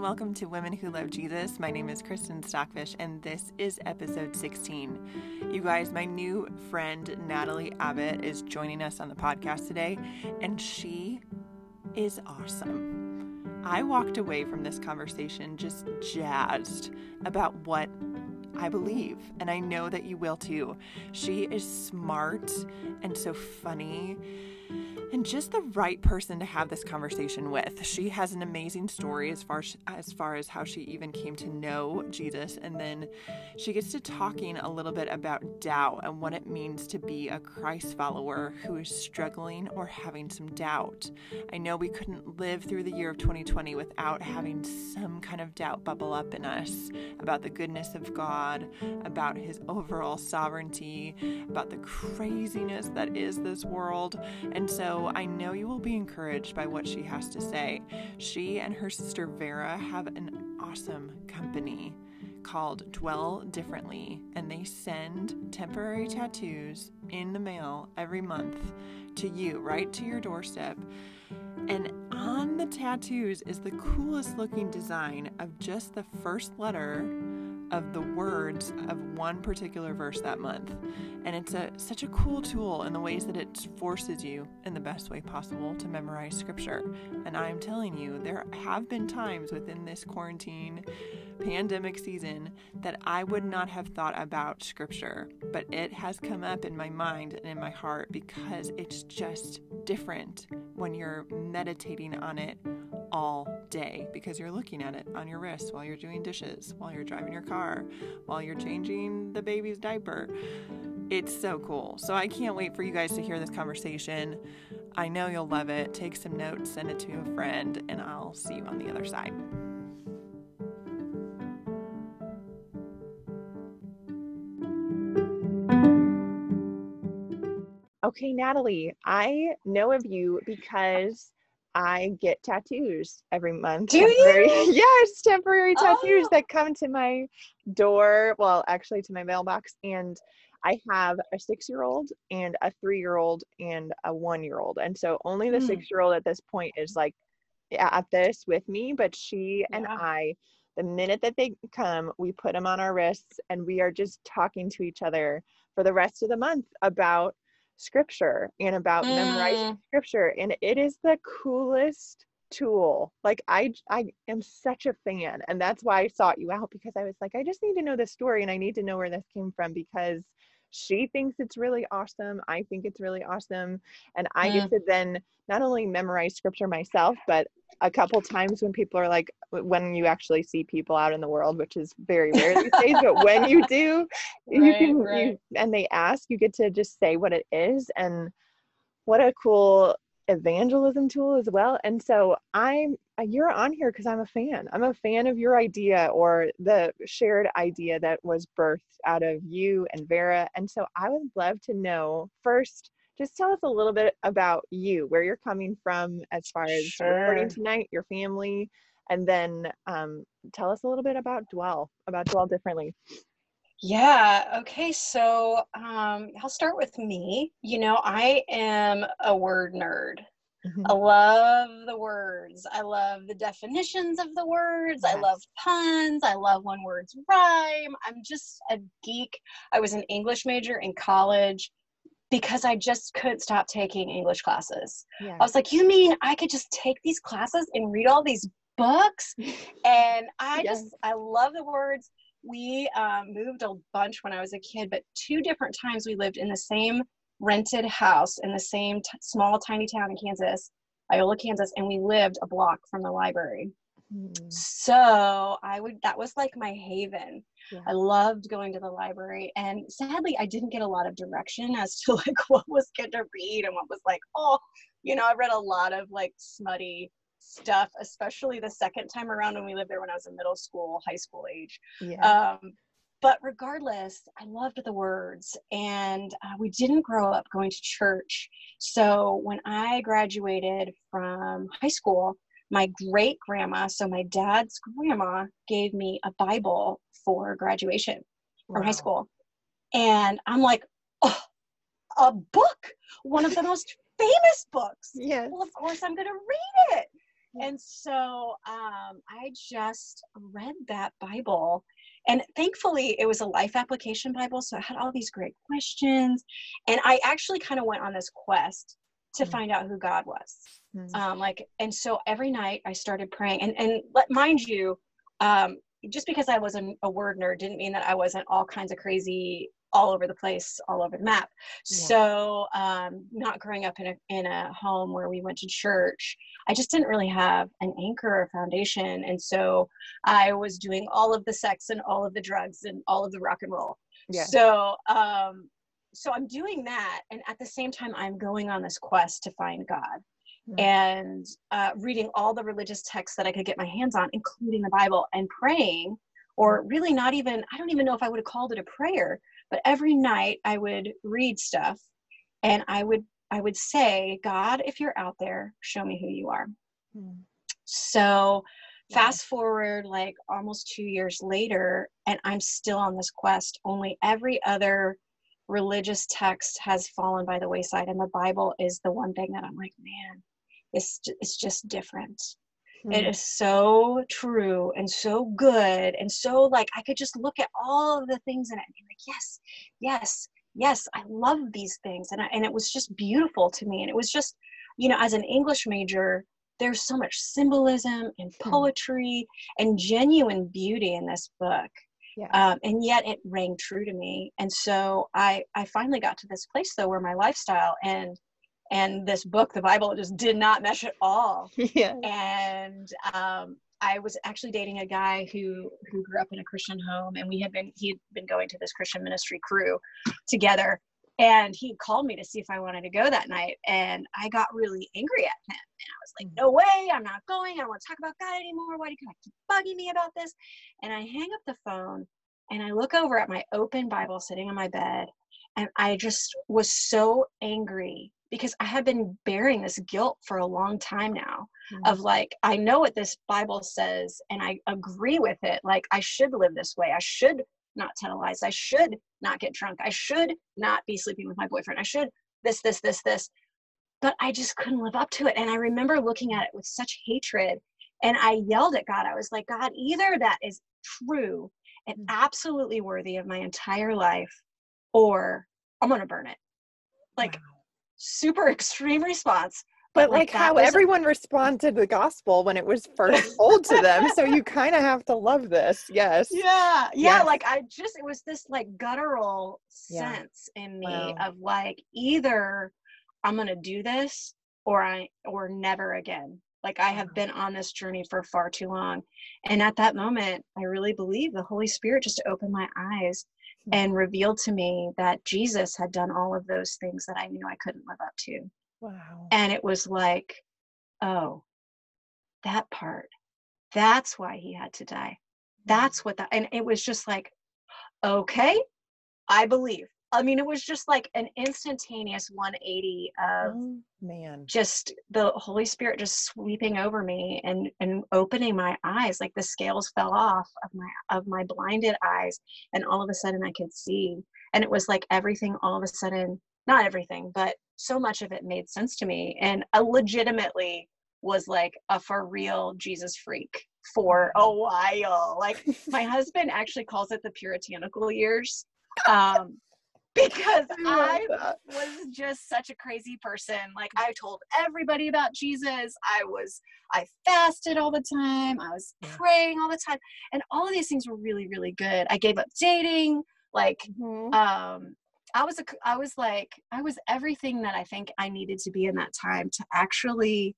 and welcome to Women Who Love Jesus. My name is Kristen Stockfish, and this is episode 16. You guys, my new friend Natalie Abbott is joining us on the podcast today, and she is awesome. I walked away from this conversation just jazzed about what I believe, and I know that you will too. She is smart and so funny and just the right person to have this conversation with. She has an amazing story as far as far as how she even came to know Jesus and then she gets to talking a little bit about doubt and what it means to be a Christ follower who is struggling or having some doubt. I know we couldn't live through the year of 2020 without having some kind of doubt bubble up in us about the goodness of God, about his overall sovereignty, about the craziness that is this world. And so I know you will be encouraged by what she has to say. She and her sister Vera have an awesome company called Dwell Differently, and they send temporary tattoos in the mail every month to you, right to your doorstep. And on the tattoos is the coolest looking design of just the first letter of the words of one particular verse that month. And it's a such a cool tool in the ways that it forces you in the best way possible to memorize scripture. And I'm telling you, there have been times within this quarantine pandemic season that I would not have thought about scripture, but it has come up in my mind and in my heart because it's just different when you're meditating on it all day because you're looking at it on your wrist while you're doing dishes, while you're driving your car, while you're changing the baby's diaper. It's so cool. So I can't wait for you guys to hear this conversation. I know you'll love it. Take some notes, send it to a friend, and I'll see you on the other side. Okay, Natalie, I know of you because I get tattoos every month. Do you? yes, temporary tattoos oh. that come to my door. Well, actually, to my mailbox. And I have a six year old and a three year old and a one year old. And so only the mm. six year old at this point is like at this with me. But she yeah. and I, the minute that they come, we put them on our wrists and we are just talking to each other for the rest of the month about scripture and about mm. memorizing scripture and it is the coolest tool like i i am such a fan and that's why i sought you out because i was like i just need to know the story and i need to know where this came from because she thinks it's really awesome. I think it's really awesome. And I mm. get to then not only memorize scripture myself, but a couple times when people are like, when you actually see people out in the world, which is very rare these days, but when you do, right, you can, right. you, and they ask, you get to just say what it is. And what a cool evangelism tool as well. And so I'm uh, you're on here because I'm a fan. I'm a fan of your idea or the shared idea that was birthed out of you and Vera. And so I would love to know first, just tell us a little bit about you, where you're coming from as far as sure. recording tonight, your family, and then um, tell us a little bit about Dwell, about Dwell differently. Yeah. Okay. So um, I'll start with me. You know, I am a word nerd. Mm-hmm. I love the words. I love the definitions of the words. Yes. I love puns. I love when words rhyme. I'm just a geek. I was an English major in college because I just couldn't stop taking English classes. Yeah. I was like, you mean I could just take these classes and read all these books? and I yes. just, I love the words we um, moved a bunch when I was a kid, but two different times we lived in the same rented house in the same t- small, tiny town in Kansas, Iola, Kansas, and we lived a block from the library. Mm. So I would, that was like my haven. Yeah. I loved going to the library. And sadly, I didn't get a lot of direction as to like what was good to read and what was like, oh, you know, I read a lot of like smutty stuff, especially the second time around when we lived there when I was in middle school, high school age. Yeah. Um, but regardless, I loved the words, and uh, we didn't grow up going to church. So when I graduated from high school, my great grandma, so my dad's grandma, gave me a Bible for graduation wow. from high school. And I'm like, oh, a book, one of the most famous books. Yes. Well, of course, I'm going to read it and so um, I just read that Bible. And thankfully, it was a life application Bible. So it had all these great questions. And I actually kind of went on this quest to mm-hmm. find out who God was. Mm-hmm. Um, like, and so every night I started praying. And, and let, mind you, um, just because I wasn't a word nerd didn't mean that I wasn't all kinds of crazy all over the place, all over the map. Yeah. So, um, not growing up in a in a home where we went to church, I just didn't really have an anchor or foundation, and so I was doing all of the sex and all of the drugs and all of the rock and roll. Yeah. So, um, so I'm doing that, and at the same time, I'm going on this quest to find God. Mm-hmm. And uh, reading all the religious texts that I could get my hands on, including the Bible, and praying, or really not even, I don't even know if I would have called it a prayer, but every night I would read stuff and I would I would say, God, if you're out there, show me who you are. Hmm. So fast forward like almost two years later, and I'm still on this quest. Only every other religious text has fallen by the wayside, and the Bible is the one thing that I'm like, man, it's it's just different. Mm. It is so true and so good and so like I could just look at all of the things in it and be like, yes, yes, yes, I love these things. And I, and it was just beautiful to me. And it was just, you know, as an English major, there's so much symbolism and hmm. poetry mm. and genuine beauty in this book. Yeah. Um, and yet it rang true to me. And so I, I finally got to this place though where my lifestyle and and this book the bible just did not mesh at all. Yeah. and um, i was actually dating a guy who who grew up in a christian home and we had been he had been going to this christian ministry crew together. And he called me to see if i wanted to go that night and i got really angry at him. And i was like no way i'm not going. I don't want to talk about god anymore. Why do you keep bugging me about this? And i hang up the phone and i look over at my open bible sitting on my bed and i just was so angry because I have been bearing this guilt for a long time now mm-hmm. of like, I know what this Bible says and I agree with it. Like, I should live this way. I should not tell lies. I should not get drunk. I should not be sleeping with my boyfriend. I should this, this, this, this. But I just couldn't live up to it. And I remember looking at it with such hatred. And I yelled at God. I was like, God, either that is true and mm. absolutely worthy of my entire life, or I'm to burn it. Like, wow super extreme response. But, but like, like how everyone responded to the gospel when it was first told to them. So you kind of have to love this. Yes. Yeah. Yeah. Yes. Like I just, it was this like guttural yeah. sense in me wow. of like either I'm going to do this or I, or never again. Like I have been on this journey for far too long. And at that moment, I really believe the Holy Spirit just opened my eyes hmm. and revealed to me that Jesus had done all of those things that I knew I couldn't live up to. Wow. And it was like, oh, that part. That's why he had to die. Hmm. That's what that, and it was just like, okay, I believe. I mean, it was just like an instantaneous 180 of oh, man, just the Holy Spirit just sweeping over me and and opening my eyes. Like the scales fell off of my of my blinded eyes, and all of a sudden I could see. And it was like everything all of a sudden, not everything, but so much of it made sense to me. And I legitimately was like a for real Jesus freak for a while. Like my husband actually calls it the puritanical years. Um, because I, I was just such a crazy person. Like I told everybody about Jesus. I was I fasted all the time. I was praying all the time. And all of these things were really really good. I gave up dating. Like mm-hmm. um I was a I was like I was everything that I think I needed to be in that time to actually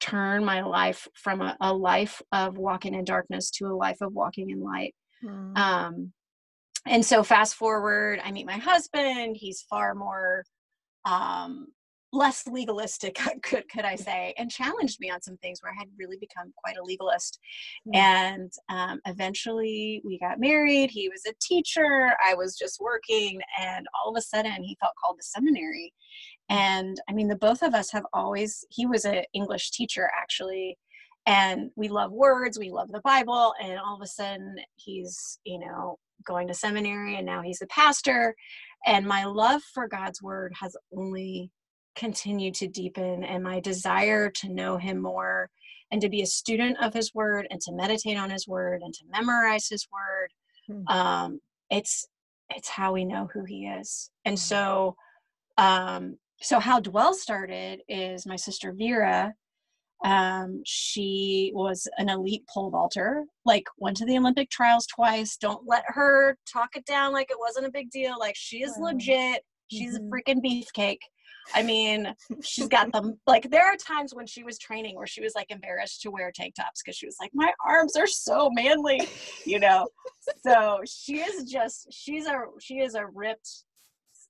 turn my life from a, a life of walking in darkness to a life of walking in light. Mm. Um and so fast forward i meet my husband he's far more um, less legalistic could could i say and challenged me on some things where i had really become quite a legalist mm-hmm. and um, eventually we got married he was a teacher i was just working and all of a sudden he felt called to seminary and i mean the both of us have always he was an english teacher actually and we love words we love the bible and all of a sudden he's you know going to seminary and now he's a pastor and my love for god's word has only continued to deepen and my desire to know him more and to be a student of his word and to meditate on his word and to memorize his word hmm. um, it's it's how we know who he is and hmm. so um, so how dwell started is my sister vera um, she was an elite pole vaulter like went to the olympic trials twice don't let her talk it down like it wasn't a big deal like she is legit she's mm-hmm. a freaking beefcake I mean, she's got them. Like, there are times when she was training where she was like embarrassed to wear tank tops because she was like, my arms are so manly, you know. so she is just, she's a, she is a ripped,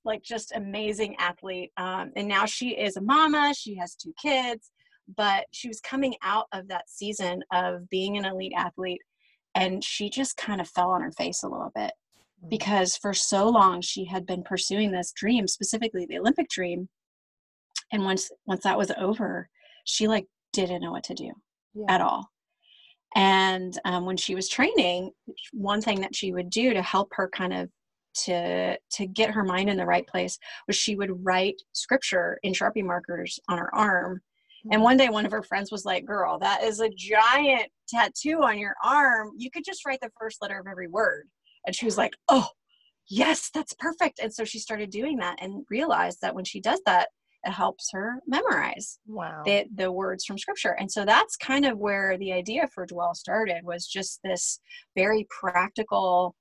like, just amazing athlete. Um, and now she is a mama. She has two kids, but she was coming out of that season of being an elite athlete, and she just kind of fell on her face a little bit mm. because for so long she had been pursuing this dream specifically the olympic dream and once once that was over she like didn't know what to do yeah. at all and um, when she was training one thing that she would do to help her kind of to to get her mind in the right place was she would write scripture in sharpie markers on her arm and one day one of her friends was like girl that is a giant tattoo on your arm. You could just write the first letter of every word. And she was like oh yes that's perfect. And so she started doing that and realized that when she does that it helps her memorize wow. the, the words from scripture. And so that's kind of where the idea for dwell started was just this very practical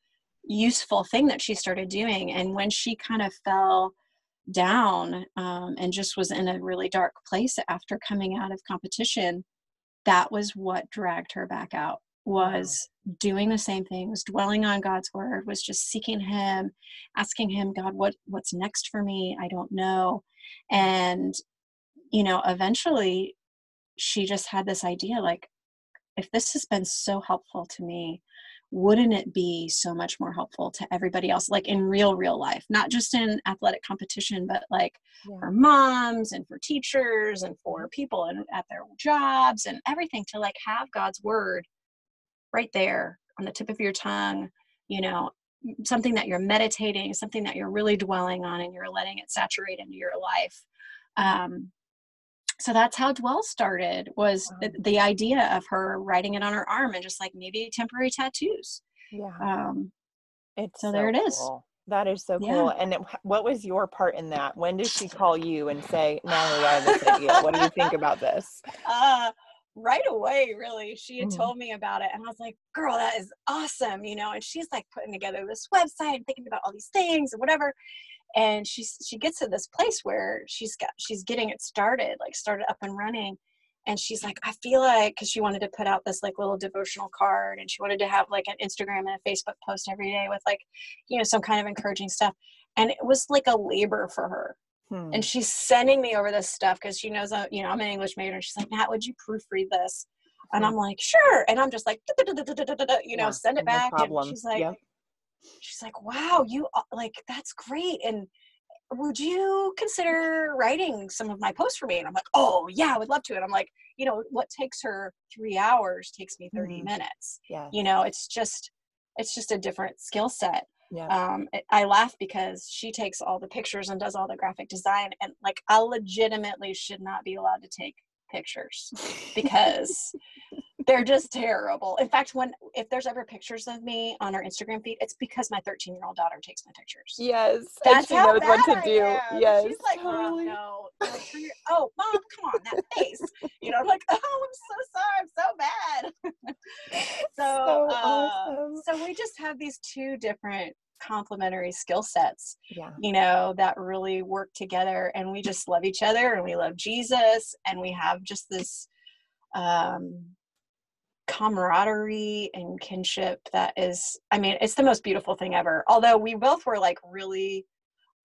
useful thing that she started doing. And when she kind of fell down um, and just was in a really dark place after coming out of competition that was what dragged her back out was wow. doing the same thing was dwelling on god's word was just seeking him asking him god what what's next for me i don't know and you know eventually she just had this idea like if this has been so helpful to me wouldn't it be so much more helpful to everybody else like in real real life not just in athletic competition but like yeah. for moms and for teachers and for people and at their jobs and everything to like have god's word right there on the tip of your tongue you know something that you're meditating, something that you're really dwelling on, and you're letting it saturate into your life. Um, so that's how dwell started was the, the, idea of her writing it on her arm and just like maybe temporary tattoos. Yeah. Um it's so, so there it is. cool. that is so cool. Yeah. and it, what was your part in that? When did she call you and say natalie i have this idea what do you think about this? Uh right away really. She had mm-hmm. told me about it and i was like girl that is awesome you know and she's like putting together this website and thinking about all these things and whatever and she's she gets to this place where she's got she's getting it started like started up and running and she's like i feel like because she wanted to put out this like little devotional card and she wanted to have like an instagram and a facebook post every day with like you know some kind of encouraging stuff and it was like a labor for her Hmm. And she's sending me over this stuff because she knows, I, you know, I'm an English major. And she's like, Matt, would you proofread this? And hmm. I'm like, sure. And I'm just like, you know, send it back. And she's like, yep. She's like, wow, you like, that's great. And would you consider writing some of my posts for me? And I'm like, oh yeah, I would love to. And I'm like, you know, what takes her three hours takes me 30 mm-hmm. minutes. Yeah. You know, it's just, it's just a different skill set yeah. um, I laugh because she takes all the pictures and does all the graphic design, and like I legitimately should not be allowed to take pictures because they're just terrible. In fact, when if there's ever pictures of me on our Instagram feed, it's because my 13 year old daughter takes my pictures. Yes, that's she how knows what to do. Am. Yes, she's like, totally. oh, no, oh, mom, come on, that face. You know, I'm like, oh, I'm so sorry, I'm so bad. so, so, uh, awesome. so we just have these two different complementary skill sets yeah you know that really work together and we just love each other and we love jesus and we have just this um camaraderie and kinship that is i mean it's the most beautiful thing ever although we both were like really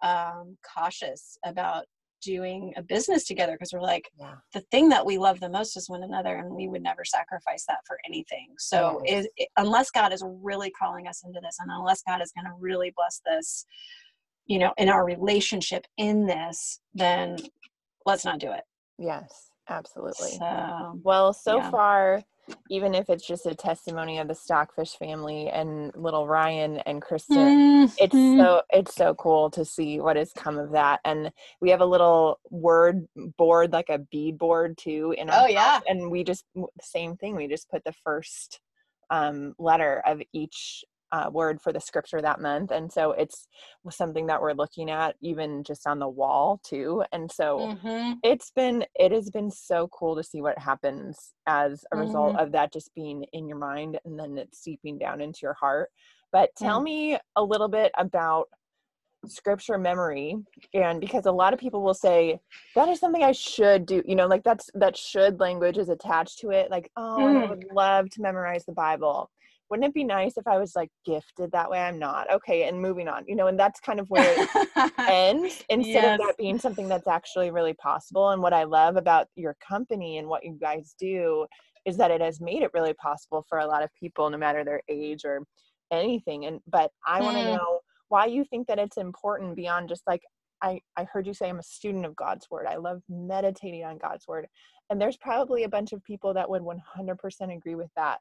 um cautious about doing a business together because we're like yeah. the thing that we love the most is one another and we would never sacrifice that for anything so yes. it, it, unless god is really calling us into this and unless god is going to really bless this you know in our relationship in this then let's not do it yes absolutely so, well so yeah. far even if it's just a testimony of the stockfish family and little ryan and kristen mm-hmm. it's so it's so cool to see what has come of that. And we have a little word board like a bead board too in our oh yeah. And we just same thing we just put the first um, letter of each uh, word for the scripture that month and so it's something that we're looking at even just on the wall too and so mm-hmm. it's been it has been so cool to see what happens as a mm-hmm. result of that just being in your mind and then it's seeping down into your heart but tell mm. me a little bit about scripture memory and because a lot of people will say that is something i should do you know like that's that should language is attached to it like oh mm. i would love to memorize the bible wouldn't it be nice if I was like gifted that way? I'm not. Okay, and moving on, you know, and that's kind of where it ends instead yes. of that being something that's actually really possible. And what I love about your company and what you guys do is that it has made it really possible for a lot of people, no matter their age or anything. And but I want to mm. know why you think that it's important beyond just like I, I heard you say I'm a student of God's word. I love meditating on God's word. And there's probably a bunch of people that would 100% agree with that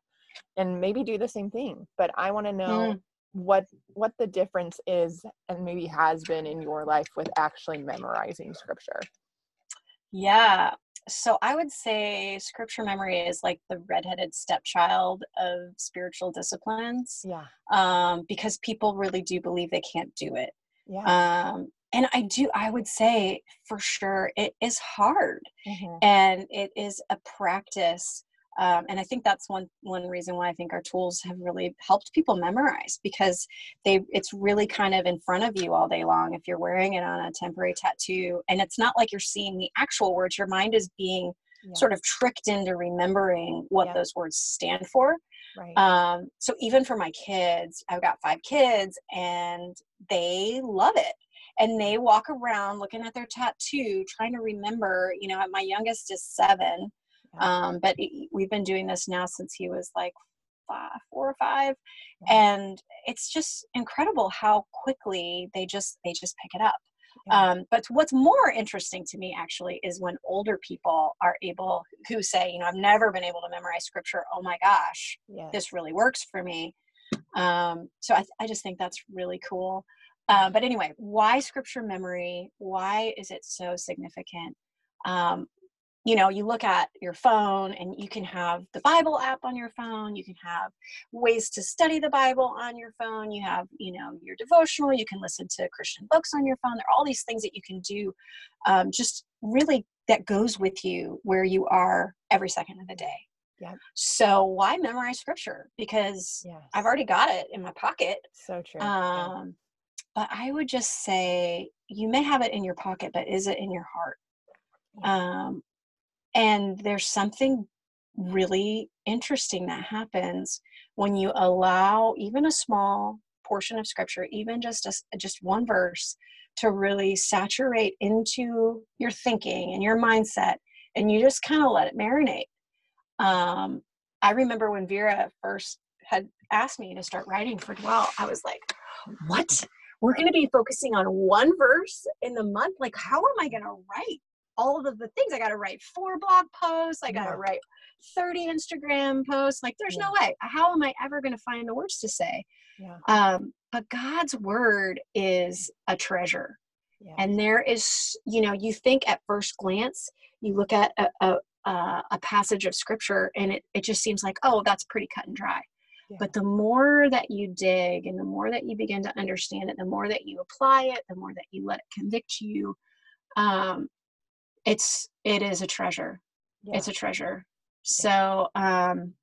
and maybe do the same thing but i want to know mm. what what the difference is and maybe has been in your life with actually memorizing scripture yeah so i would say scripture memory is like the redheaded stepchild of spiritual disciplines yeah um because people really do believe they can't do it yeah um and i do i would say for sure it is hard mm-hmm. and it is a practice um, and I think that's one one reason why I think our tools have really helped people memorize because they it's really kind of in front of you all day long if you're wearing it on a temporary tattoo and it's not like you're seeing the actual words your mind is being yeah. sort of tricked into remembering what yeah. those words stand for right. um, so even for my kids i've got five kids and they love it and they walk around looking at their tattoo trying to remember you know my youngest is seven um, but it, we've been doing this now since he was like five, four or five, and it's just incredible how quickly they just they just pick it up. Um, but what's more interesting to me actually is when older people are able who say, you know, I've never been able to memorize scripture. Oh my gosh, yeah. this really works for me. Um, so I, I just think that's really cool. Uh, but anyway, why scripture memory? Why is it so significant? Um, you know you look at your phone and you can have the bible app on your phone you can have ways to study the bible on your phone you have you know your devotional you can listen to christian books on your phone there are all these things that you can do um, just really that goes with you where you are every second of the day yeah. So why memorize scripture? Because yes. I've already got it in my pocket. So true. Um, yeah. But I would just say you may have it in your pocket, but is it in your heart? Yeah. Um, and there's something really interesting that happens when you allow even a small portion of scripture, even just a, just one verse, to really saturate into your thinking and your mindset, and you just kind of let it marinate. Um, I remember when Vera first had asked me to start writing for Dwell, I was like, "What? We're going to be focusing on one verse in the month? Like, how am I going to write all of the things. I got to write four blog posts. I got to write 30 Instagram posts. Like, there's yeah. no way. How am I ever going to find the words to say? Yeah. Um, but God's word is a treasure. Yeah. And there is, you know, you think at first glance, you look at a, a, a passage of scripture and it, it just seems like, oh, that's pretty cut and dry. Yeah. But the more that you dig and the more that you begin to understand it, the more that you apply it, the more that you let it convict you, um, it's it is a treasure. Yeah. it's a treasure. So um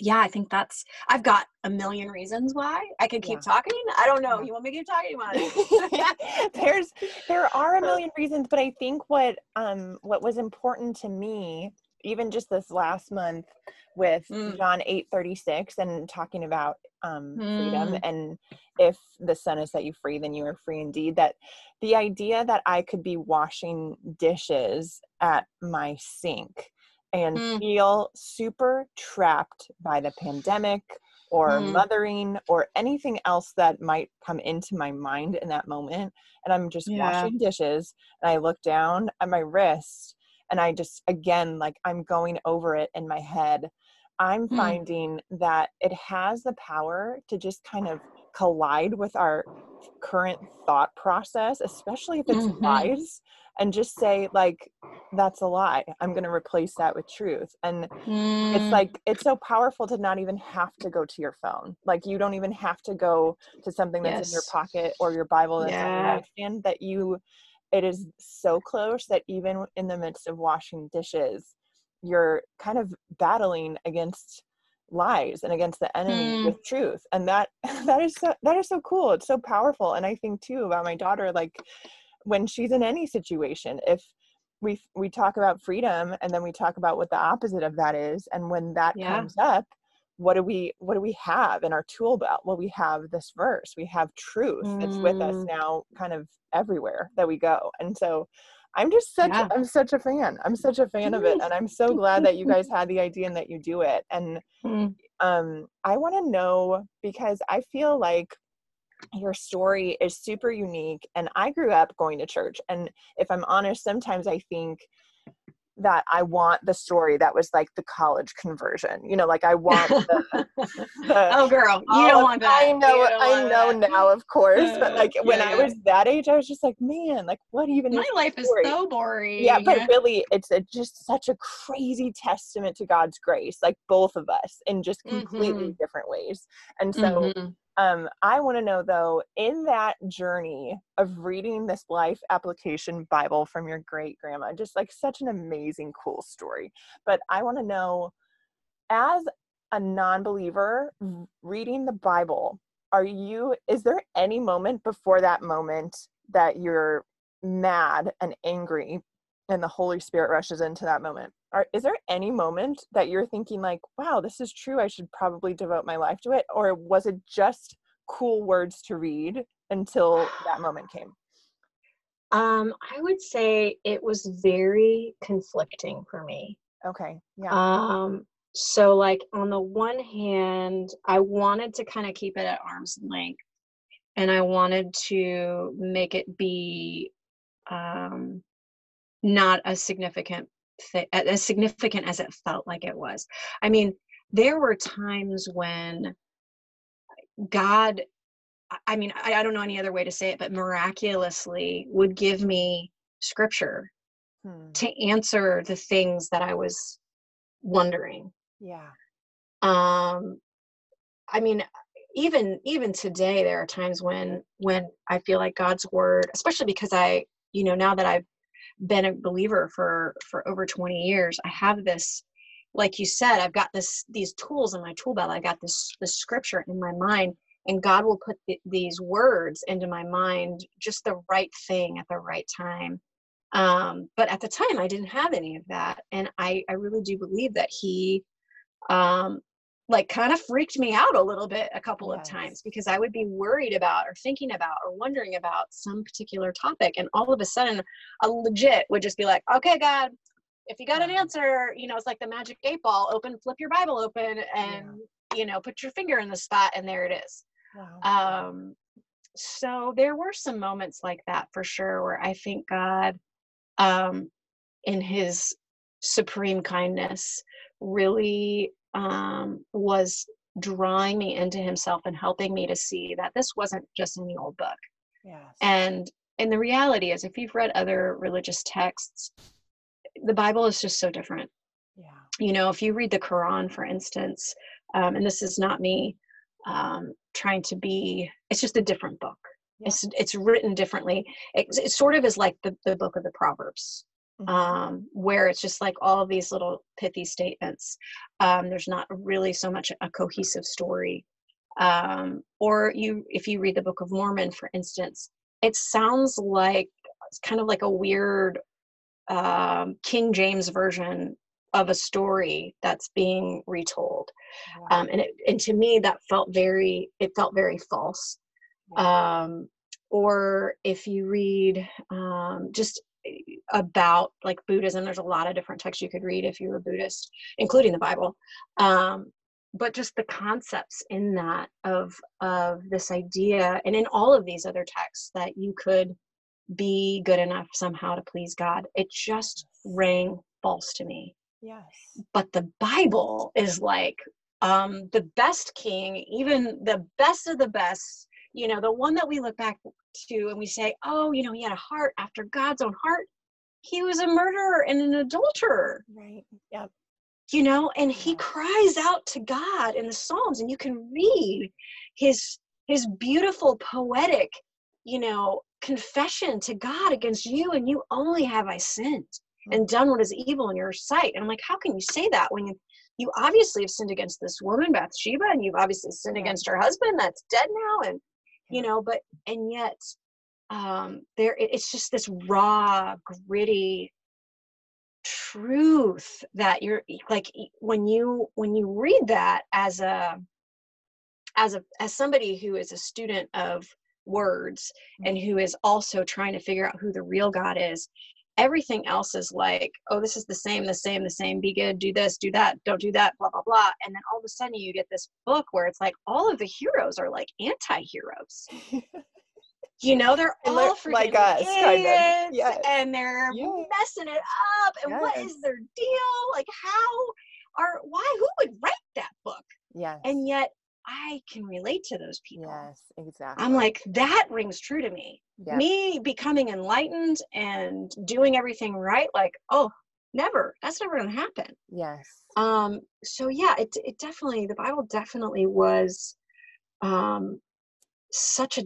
yeah i think that's i've got a million reasons why i could keep yeah. talking. I don't know. You want me to keep talking about it? There's there are a million reasons but i think what um what was important to me even just this last month with mm. John 8:36 and talking about um, mm. freedom and if the son has set you free then you are free indeed that the idea that I could be washing dishes at my sink and mm. feel super trapped by the pandemic or mm. mothering or anything else that might come into my mind in that moment and I'm just yeah. washing dishes and I look down at my wrist and I just again like I'm going over it in my head I'm mm. finding that it has the power to just kind of collide with our current thought process, especially if it's mm-hmm. lies, and just say, like, that's a lie. I'm going to replace that with truth. And mm. it's like, it's so powerful to not even have to go to your phone. Like, you don't even have to go to something that's yes. in your pocket or your Bible that's yeah. on your nightstand, that you, it is so close that even in the midst of washing dishes, you're kind of battling against lies and against the enemy mm. with truth and that that is so that is so cool it's so powerful and i think too about my daughter like when she's in any situation if we we talk about freedom and then we talk about what the opposite of that is and when that yeah. comes up what do we what do we have in our tool belt well we have this verse we have truth mm. it's with us mm. now kind of everywhere that we go and so i'm just such yeah. i'm such a fan i'm such a fan of it and i'm so glad that you guys had the idea and that you do it and mm. um i want to know because i feel like your story is super unique and i grew up going to church and if i'm honest sometimes i think that I want the story that was like the college conversion. You know, like I want the, the oh girl, you don't want that. I know I know that. now of course, but like when yeah. I was that age I was just like, man, like what even My life is so boring. Yeah, but really it's a, just such a crazy testament to God's grace, like both of us in just completely mm-hmm. different ways. And so mm-hmm. Um, I want to know though, in that journey of reading this life application Bible from your great grandma, just like such an amazing, cool story. But I want to know, as a non believer reading the Bible, are you, is there any moment before that moment that you're mad and angry and the Holy Spirit rushes into that moment? Are, is there any moment that you're thinking like, wow, this is true. I should probably devote my life to it? Or was it just cool words to read until that moment came? Um, I would say it was very conflicting for me. Okay. Yeah. Um, so like on the one hand, I wanted to kind of keep it at arm's length and I wanted to make it be um not a significant as significant as it felt like it was. I mean, there were times when God, I mean, I, I don't know any other way to say it, but miraculously would give me scripture hmm. to answer the things that I was wondering. Yeah. Um, I mean, even even today, there are times when when I feel like God's word, especially because I, you know, now that I've been a believer for for over 20 years. I have this like you said i've got this these tools in my tool belt. I got this this scripture in my mind and god will put th- these words into my mind just the right thing at the right time. Um, but at the time i didn't have any of that and i i really do believe that he um, like kind of freaked me out a little bit a couple yes. of times because I would be worried about or thinking about or wondering about some particular topic. And all of a sudden, a legit would just be like, okay, God, if you got an answer, you know, it's like the magic eight ball open, flip your Bible open and, yeah. you know, put your finger in the spot and there it is. Wow. Um, so there were some moments like that for sure where I think God, um, in his supreme kindness, really um, was drawing me into himself and helping me to see that this wasn't just in the old book. Yes. And and the reality is if you've read other religious texts, the Bible is just so different. Yeah. You know, if you read the Quran, for instance, um, and this is not me um, trying to be, it's just a different book. Yeah. It's it's written differently. It, it sort of is like the, the book of the Proverbs. Mm-hmm. um, where it's just like all of these little pithy statements. Um, there's not really so much a cohesive story. Um, or you, if you read the Book of Mormon, for instance, it sounds like it's kind of like a weird um, King James version of a story that's being retold. Wow. Um, and it, and to me, that felt very, it felt very false. Um, or if you read um, just about like Buddhism. There's a lot of different texts you could read if you were Buddhist, including the Bible. Um, but just the concepts in that of of this idea, and in all of these other texts, that you could be good enough somehow to please God. It just rang false to me. Yes. But the Bible is like um, the best king, even the best of the best, you know, the one that we look back to and we say, oh, you know, he had a heart after God's own heart. He was a murderer and an adulterer. Right. Yep. You know, and he cries out to God in the Psalms, and you can read his his beautiful poetic, you know, confession to God against you, and you only have I sinned mm. and done what is evil in your sight. And I'm like, how can you say that when you, you obviously have sinned against this woman, Bathsheba, and you've obviously sinned against her husband that's dead now, and you know, but and yet um there it's just this raw, gritty truth that you're like when you when you read that as a as a as somebody who is a student of words and who is also trying to figure out who the real god is everything else is like oh this is the same the same the same. Be good do this do that don't do that blah blah blah. And then all of a sudden you get this book where it's like all of the heroes are like anti-heroes. You know they're all freaking like us idiots, kind of. yes. and they're yes. messing it up and yes. what is their deal? Like how are why who would write that book? Yeah and yet I can relate to those people. Yes, exactly. I'm like, that rings true to me. Yep. Me becoming enlightened and doing everything right, like, oh, never. That's never gonna happen. Yes. Um, so yeah, it it definitely the Bible definitely was um such a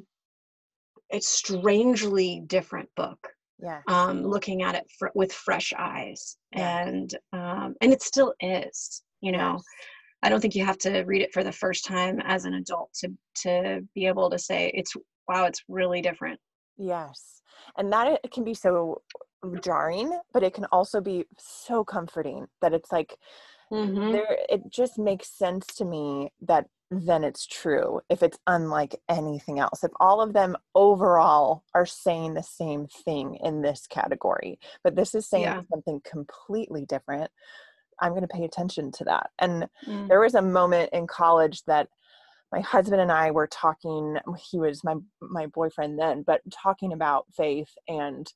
a strangely different book. Yeah. Um, looking at it fr- with fresh eyes, yeah. and um, and it still is. You know, yes. I don't think you have to read it for the first time as an adult to to be able to say it's wow, it's really different. Yes. And that it can be so jarring, but it can also be so comforting that it's like mm-hmm. there it just makes sense to me that then it's true if it's unlike anything else. If all of them overall are saying the same thing in this category, but this is saying yeah. something completely different, I'm going to pay attention to that. And mm. there was a moment in college that my husband and I were talking he was my my boyfriend then but talking about faith and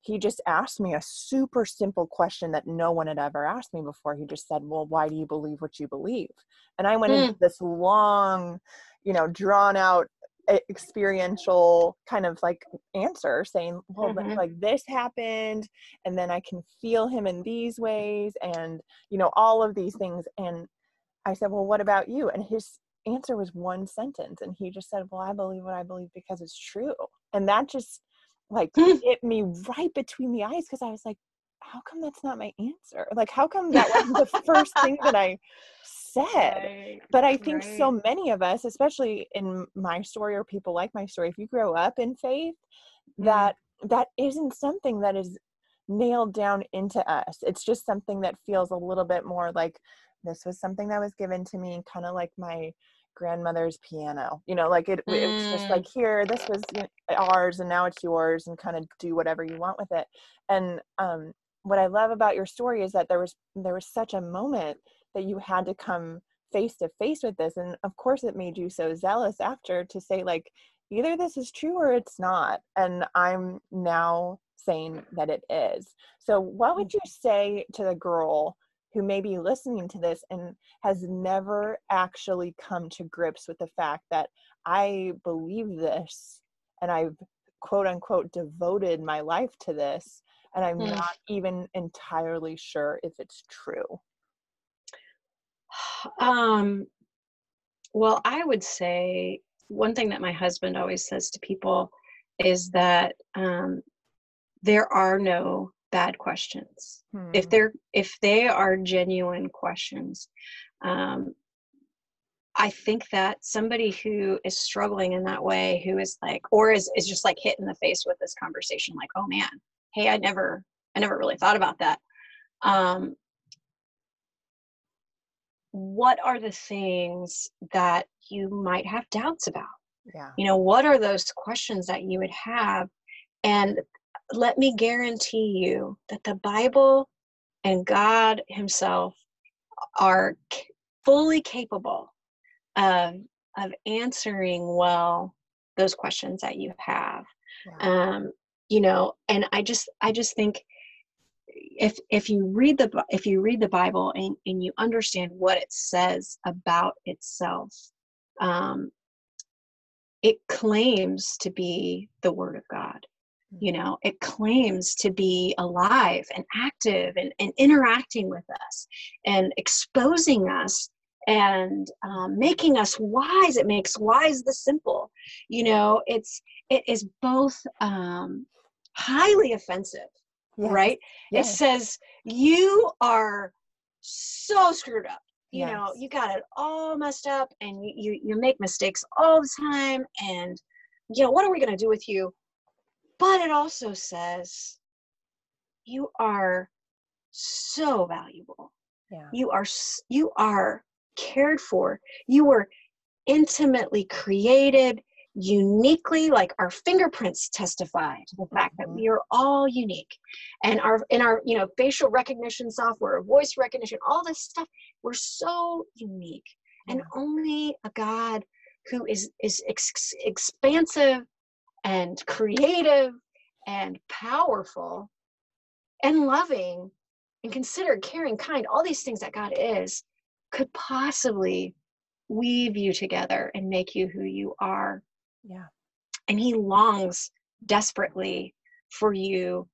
he just asked me a super simple question that no one had ever asked me before he just said well why do you believe what you believe and i went mm. into this long you know drawn out experiential kind of like answer saying well mm-hmm. like this happened and then i can feel him in these ways and you know all of these things and i said well what about you and his answer was one sentence and he just said well i believe what i believe because it's true and that just like hmm. hit me right between the eyes because i was like how come that's not my answer like how come that wasn't the first thing that i said right, but i think right. so many of us especially in my story or people like my story if you grow up in faith mm. that that isn't something that is nailed down into us it's just something that feels a little bit more like this was something that was given to me kind of like my grandmother's piano you know like it, mm. it's just like here this was ours and now it's yours and kind of do whatever you want with it and um, what i love about your story is that there was there was such a moment that you had to come face to face with this and of course it made you so zealous after to say like either this is true or it's not and i'm now saying that it is so what would you say to the girl who may be listening to this and has never actually come to grips with the fact that I believe this and I've quote unquote devoted my life to this and I'm mm. not even entirely sure if it's true? Um, well, I would say one thing that my husband always says to people is that um, there are no bad questions hmm. if they're if they are genuine questions um, i think that somebody who is struggling in that way who is like or is, is just like hit in the face with this conversation like oh man hey i never i never really thought about that um, what are the things that you might have doubts about yeah you know what are those questions that you would have and let me guarantee you that the Bible and God Himself are fully capable of, of answering well those questions that you have. Yeah. Um, you know, and I just I just think if if you read the if you read the bible and, and you understand what it says about itself um, it claims to be the word of god you mm-hmm. know? It claims to be alive and active and, and interacting with us and exposing us and um, making us wise. It makes wise the simple you know? It's it is both um, highly offensive yes. right yes. it says you are so screwed up you yes. know you got it all messed up and you, you you make mistakes all the time and you know what are we going to do with you but it also says you are so valuable yeah. you are you are cared for you were intimately created uniquely like our fingerprints testify to the fact that mm-hmm. we are all unique. And our in our you know facial recognition software voice recognition all this stuff we're so unique. And only a god who is is ex- expansive and creative and powerful and loving and considerate caring kind all these things that god is could possibly weave you together and make you who you are yeah. And he longs desperately for you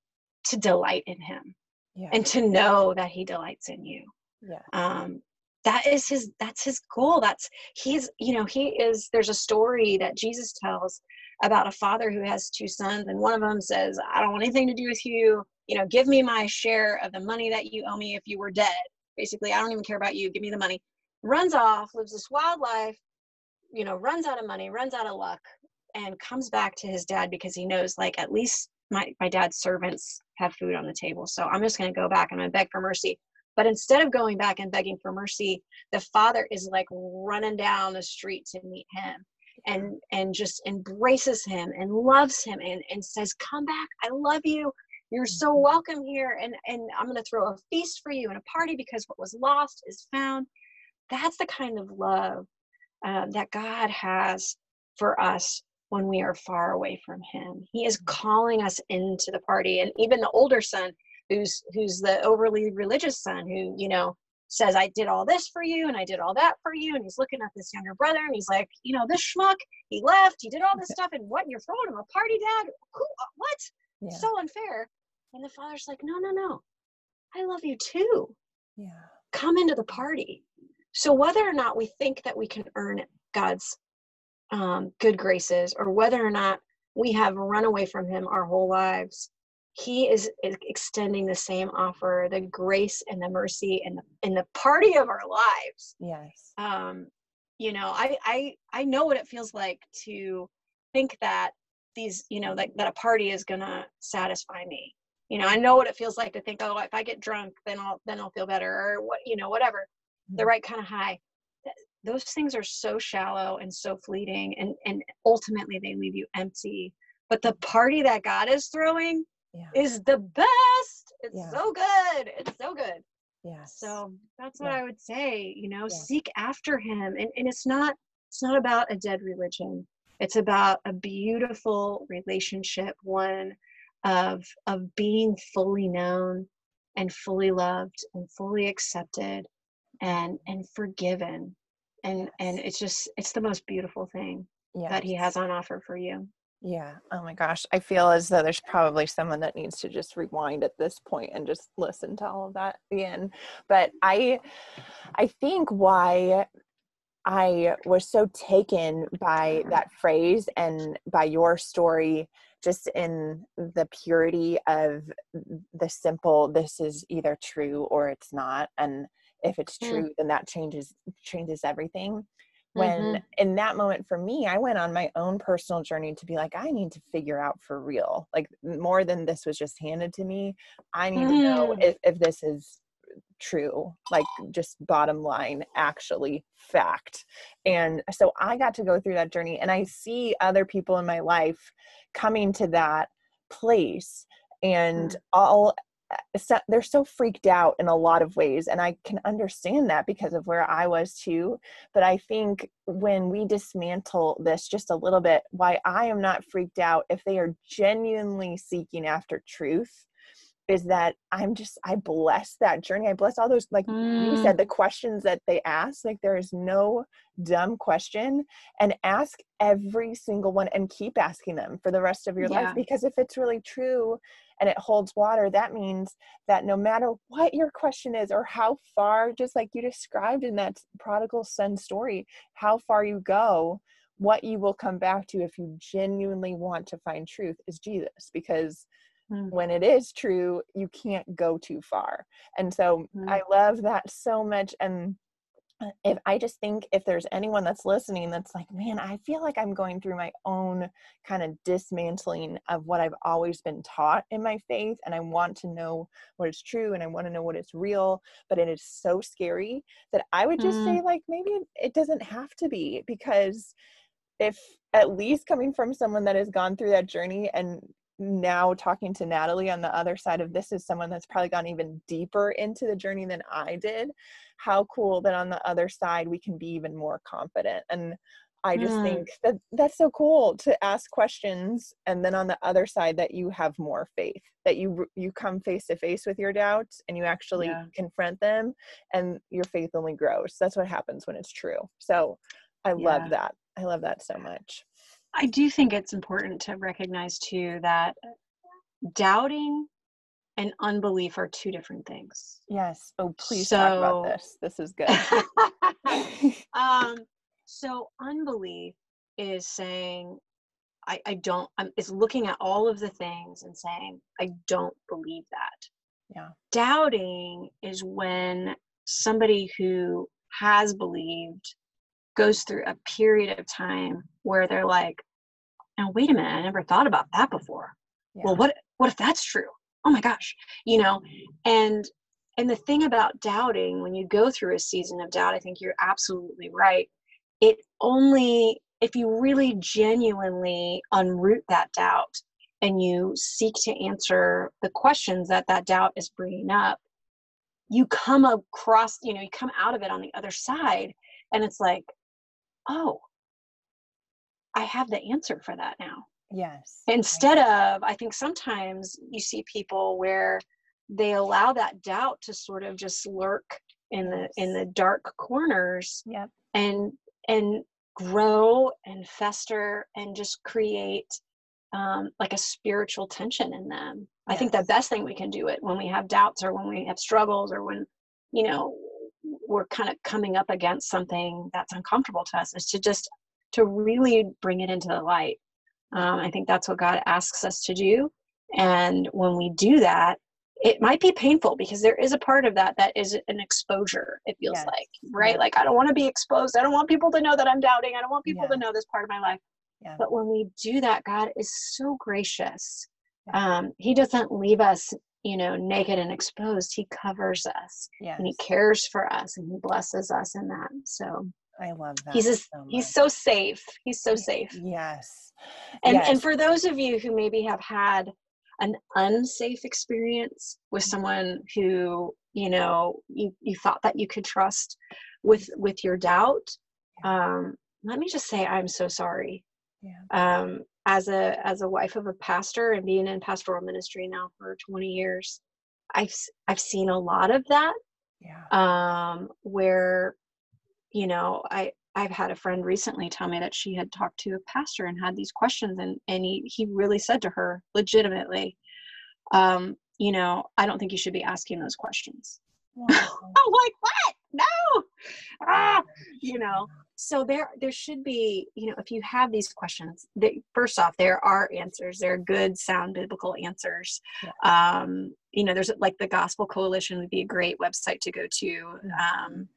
to delight in him yeah. and to know that he delights in you. Yeah. Um, that is his that's his goal that's he's you know he is there's a story that jesus tells about a father who has two sons and one of them says i don't want anything to do with you you know give me my share of the money that you owe me if you were dead basically i don't even care about you give me the money runs off lives this wild life you know runs out of money runs out of luck and comes back to his dad because he knows like at least my, my dad's servants have food on the table. So i'm just going to go back and i'm going to beg for mercy. But instead of going back and begging for mercy the father is like running down the street to meet him and and just embraces him and loves him and, and says come back. I love you. You're so welcome here. And and i'm going to throw a feast for you and a party because what was lost is found. That's the kind of love um, that god has for us when we are far away from him. He is mm-hmm. calling us into the party and even the older son who's who's the overly religious son who you know says i did all this for you and i did all that for you and he's looking at this younger brother and he's like you know this schmuck he left he did all this stuff and what you're throwing him a party dad Who, uh, what? Yeah. so unfair. And the father's like no no no. I love you too. Yeah. Come into the party. So whether or not we think that we can earn god's um, good graces or whether or not we have run away from him our whole lives he is extending the same offer the grace and the mercy and the, and the party of our lives. Yes. Um you know i i i know what it feels like to think that these you know that, that a party is gonna satisfy me. You know i know what it feels like to think oh if i get drunk then i'll then i'll feel better or what you know whatever. Mm-hmm. the right kind of high those things are so shallow and so fleeting and and ultimately they leave you empty. But the party that god is throwing yeah. is the best. It's yeah. so good. It's so good. Yeah so that's what yeah. i would say you know seek after him. And, and it's not it's not about a dead religion. It's about a beautiful relationship one of of being fully known and fully loved and fully accepted and and forgiven and and it's just it's the most beautiful thing yes. that he has on offer for you. Yeah. Oh my gosh. I feel as though there's probably someone that needs to just rewind at this point and just listen to all of that again. But i i think why i was so taken by mm-hmm. that phrase and by your story just in the purity of the simple this is either true or it's not and if it's mm. true then that changes changes everything when mm-hmm. in that moment for me i went on my own personal journey to be like i need to figure out for real like more than this was just handed to me i need mm. to know mm. if, if this is true like just bottom line actually fact and so i got to go through that journey and i see other people in my life coming to that place and mm. all Uh, they're so freaked out in a lot of ways and i can understand that because of where i was too but i think when we dismantle this just a little bit why i am not freaked out if they are genuinely seeking after truth is that I'm just I bless that journey. I bless all those like mm. you said the questions that they ask. Like there is no dumb question and ask every single one and keep asking them for the rest of your yeah. life because if it's really true and it holds water, that means that no matter what your question is or how far just like you described in that prodigal son story, how far you go, what you will come back to if you genuinely want to find truth is Jesus because mm. when it is true, you can't go too far. And so mm. I love that so much. And uh, if I just think if there's anyone that's listening that's like, man, I feel like I'm going through my own kind of dismantling of what I've always been taught in my faith, and I want to know what is true and I want to know what is real, but it is so scary that I would just mm. say, like, maybe it doesn't have to be because if at least coming from someone that has gone through that journey and now talking to Natalie on the other side of this is someone that's probably gone even deeper into the journey than I did. How cool that on the other side we can be even more confident. And I just mm. think that that's so cool to ask questions and then on the other side that you have more faith that you you come face to face with your doubts and you actually yeah. confront them and your faith only grows. That's what happens when it's true. So I yeah. love that. I love that so much. I do think it's important to recognize too that doubting and unbelief are two different things. Yes. Oh, please so, talk about this. This is good. um, so unbelief is saying, I, I don't, I'm, is looking at all of the things and saying, I don't believe that. Yeah. Doubting is when somebody who has believed goes through a period of time where they're like, now wait a minute, I never thought about that before. Yeah. Well, what what if that's true? Oh my gosh, you know, and and the thing about doubting, when you go through a season of doubt, I think you're absolutely right. It only if you really genuinely unroot that doubt and you seek to answer the questions that that doubt is bringing up, you come across, you know, you come out of it on the other side, and it's like, oh, I have the answer for that now. Yes. Instead of, I think sometimes you see people where they allow that doubt to sort of just lurk in the in the dark corners. Yep. And and grow and fester and just create um, like a spiritual tension in them. Yes. I think the best thing we can do it when we have doubts or when we have struggles or when you know we're kind of coming up against something that's uncomfortable to us is to just to really bring it into the light. Um, I think that's what God asks us to do. And when we do that, it might be painful because there is a part of that that is an exposure, it feels yes. like, right? Like, I don't want to be exposed. I don't want people to know that I'm doubting. I don't want people to know this part of my life. Yeah. But when we do that, God is so gracious. Um, he doesn't leave us, you know, naked and exposed. He covers us yes. and he cares for us and he blesses us in that. So I love that. He's a, so he's so safe. He's so safe. Yes. And yes. and for those of you who maybe have had an unsafe experience with someone who you know you, you thought that you could trust with with your doubt um, let me just say i'm so sorry yeah. um, as a as a wife of a pastor and being in pastoral ministry now for 20 years i've i've seen a lot of that yeah. um, where you know i i've had a friend recently tell me that she had talked to a pastor and had these questions and and he he really said to her legitimately um you know i don't think you should be asking those questions. Wow. i'm like what? No! Ah! you know so there there should be you know if you have these questions that first off there are answers there are good sound biblical answers yeah. um you know there's like the gospel coalition would be a great website to go to um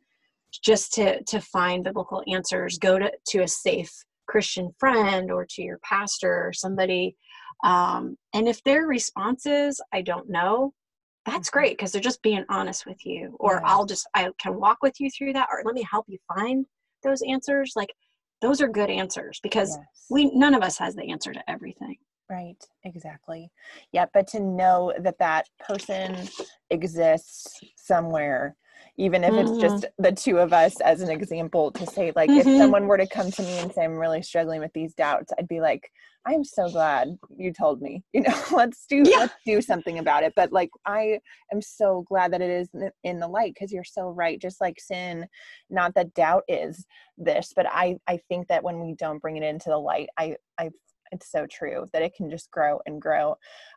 just to to find biblical answers go to to a safe christian friend or to your pastor or somebody um, and if their responses i don't know that's mm-hmm. great because they're just being honest with you or yeah. i'll just i can walk with you through that or let me help you find those answers like those are good answers because yes. we none of us has the answer to everything right exactly yeah but to know that that person exists somewhere even if mm-hmm. it's just the two of us as an example to say like mm-hmm. if someone were to come to me and say i'm really struggling with these doubts i'd be like i'm so glad you told me you know let's do yeah. let's do something about it but like i am so glad that it is in the light because you're so right just like sin not that doubt is this but i i think that when we don't bring it into the light i i it's so true that it can just grow and grow.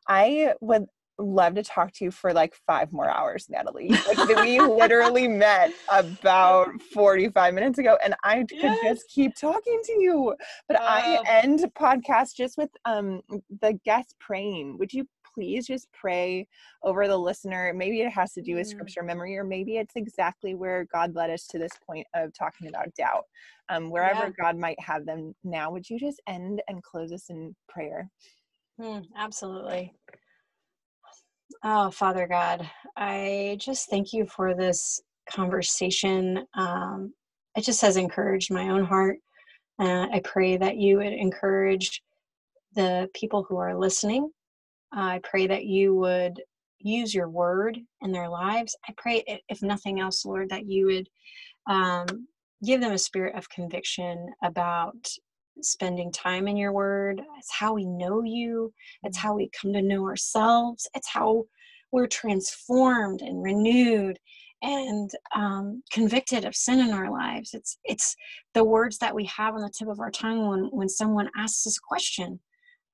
I would love to talk to you for like five more hours, Natalie. Like we literally met about 45 minutes ago and I could yes. just keep talking to you. But I end podcast just with um the guest praying. Would you please just pray over the listener? Maybe it has to do with mm. scripture memory, or maybe it's exactly where God led us to this point of talking about doubt. Um, wherever yeah. God might have them now, would you just end and close us in prayer? Mm, absolutely. Oh, Father God, I just thank you for this conversation. Um, it just has encouraged my own heart. Uh, I pray that you would encourage the people who are listening. Uh, I pray that you would use your word in their lives. I pray, if nothing else, Lord, that you would um, give them a spirit of conviction about spending time in your word. It's how we know you, it's mm. how we come to know ourselves, it's how we're transformed and renewed and um, convicted of sin in our lives. It's it's the words that we have on the tip of our tongue when when someone asks us a question.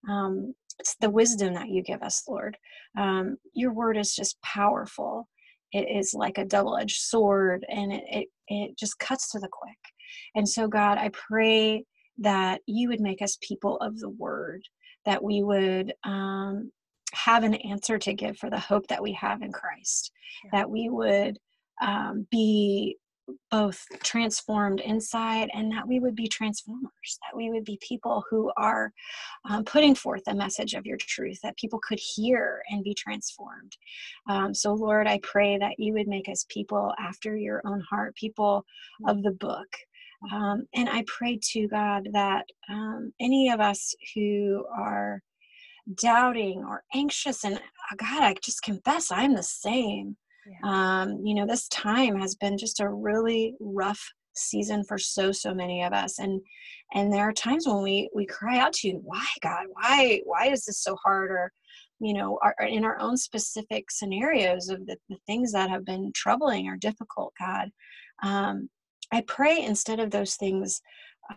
Um, it's the wisdom that you give us, Lord. Um, your word is just powerful. It is like a double-edged sword, and it, it it just cuts to the quick. And so, God, I pray that you would make us people of the word, that we would um, have an answer to give for the hope that we have in Christ, yeah. that we would um, be both transformed inside and that we would be transformers, that we would be people who are um, putting forth a message of your truth, that people could hear and be transformed. Um, so, Lord, I pray that you would make us people after your own heart, people mm. of the book, um, and I pray to God that um, any of us who are doubting or anxious, and uh, God, I just confess I'm the same. Yeah. Um, you know, this time has been just a really rough season for so so many of us and and there are times when we we cry out to you why god why why is this so hard or you know our, in our own specific scenarios of the, the things that have been troubling or difficult god um, I pray instead of those things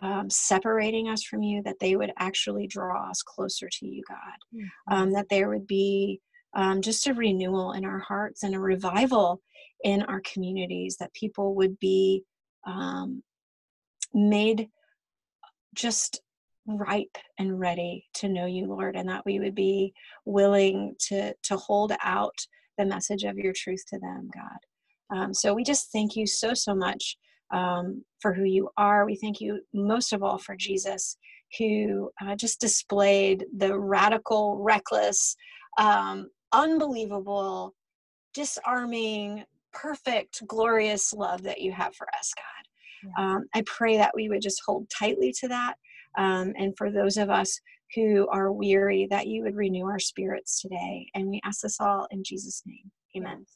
um, separating us from you, that they would actually draw us closer to you, God. Mm-hmm. Um, that there would be um, just a renewal in our hearts and a revival in our communities, that people would be um, made just ripe and ready to know you, Lord, and that we would be willing to, to hold out the message of your truth to them, God. Um, so we just thank you so, so much um, for who you are. We thank you most of all for Jesus, who uh, just displayed the radical, reckless, um, unbelievable, disarming, perfect, glorious love that you have for us, God. Yeah. Um, I pray that we would just hold tightly to that. Um, and for those of us who are weary, that you would renew our spirits today. And we ask this all in Jesus' name. Amen.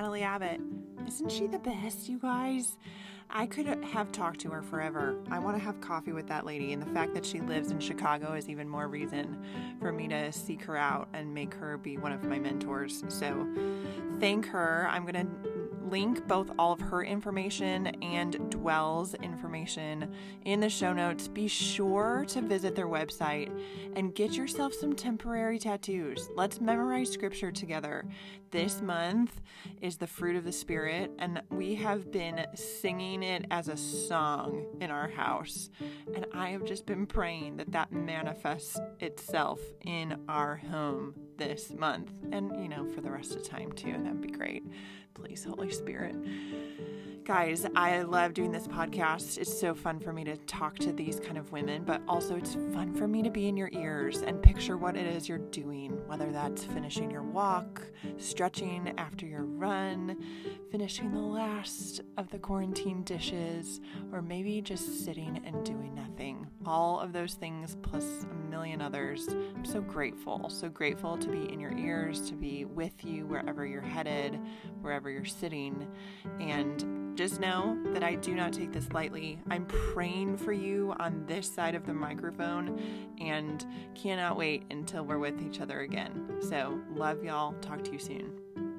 Natalie Abbott. Isn't she the best, you guys? I could have talked to her forever. I want to have coffee with that lady, and the fact that she lives in Chicago is even more reason for me to seek her out and make her be one of my mentors. So, thank her. I'm going to link both all of her information and Dwell's information in the show notes. Be sure to visit their website and get yourself some temporary tattoos. Let's memorize scripture together. This month is the fruit of the Spirit, and we have been singing it as a song in our house. And I have just been praying that that manifests itself in our home this month and, you know, for the rest of time too. That'd be great please, Holy Spirit. Guys, I love doing this podcast. It's so fun for me to talk to these kind of women, but also it's fun for me to be in your ears and picture what it is you're doing, whether that's finishing your walk, stretching after your run, finishing the last of the quarantine dishes, or maybe just sitting and doing nothing. All of those things plus a million others. I'm so grateful, so grateful to be in your ears, to be with you wherever you're headed, wherever you're sitting. And just know that I do not take this lightly. I'm praying for you on this side of the microphone and cannot wait until we're with each other again. So, love y'all. Talk to you soon.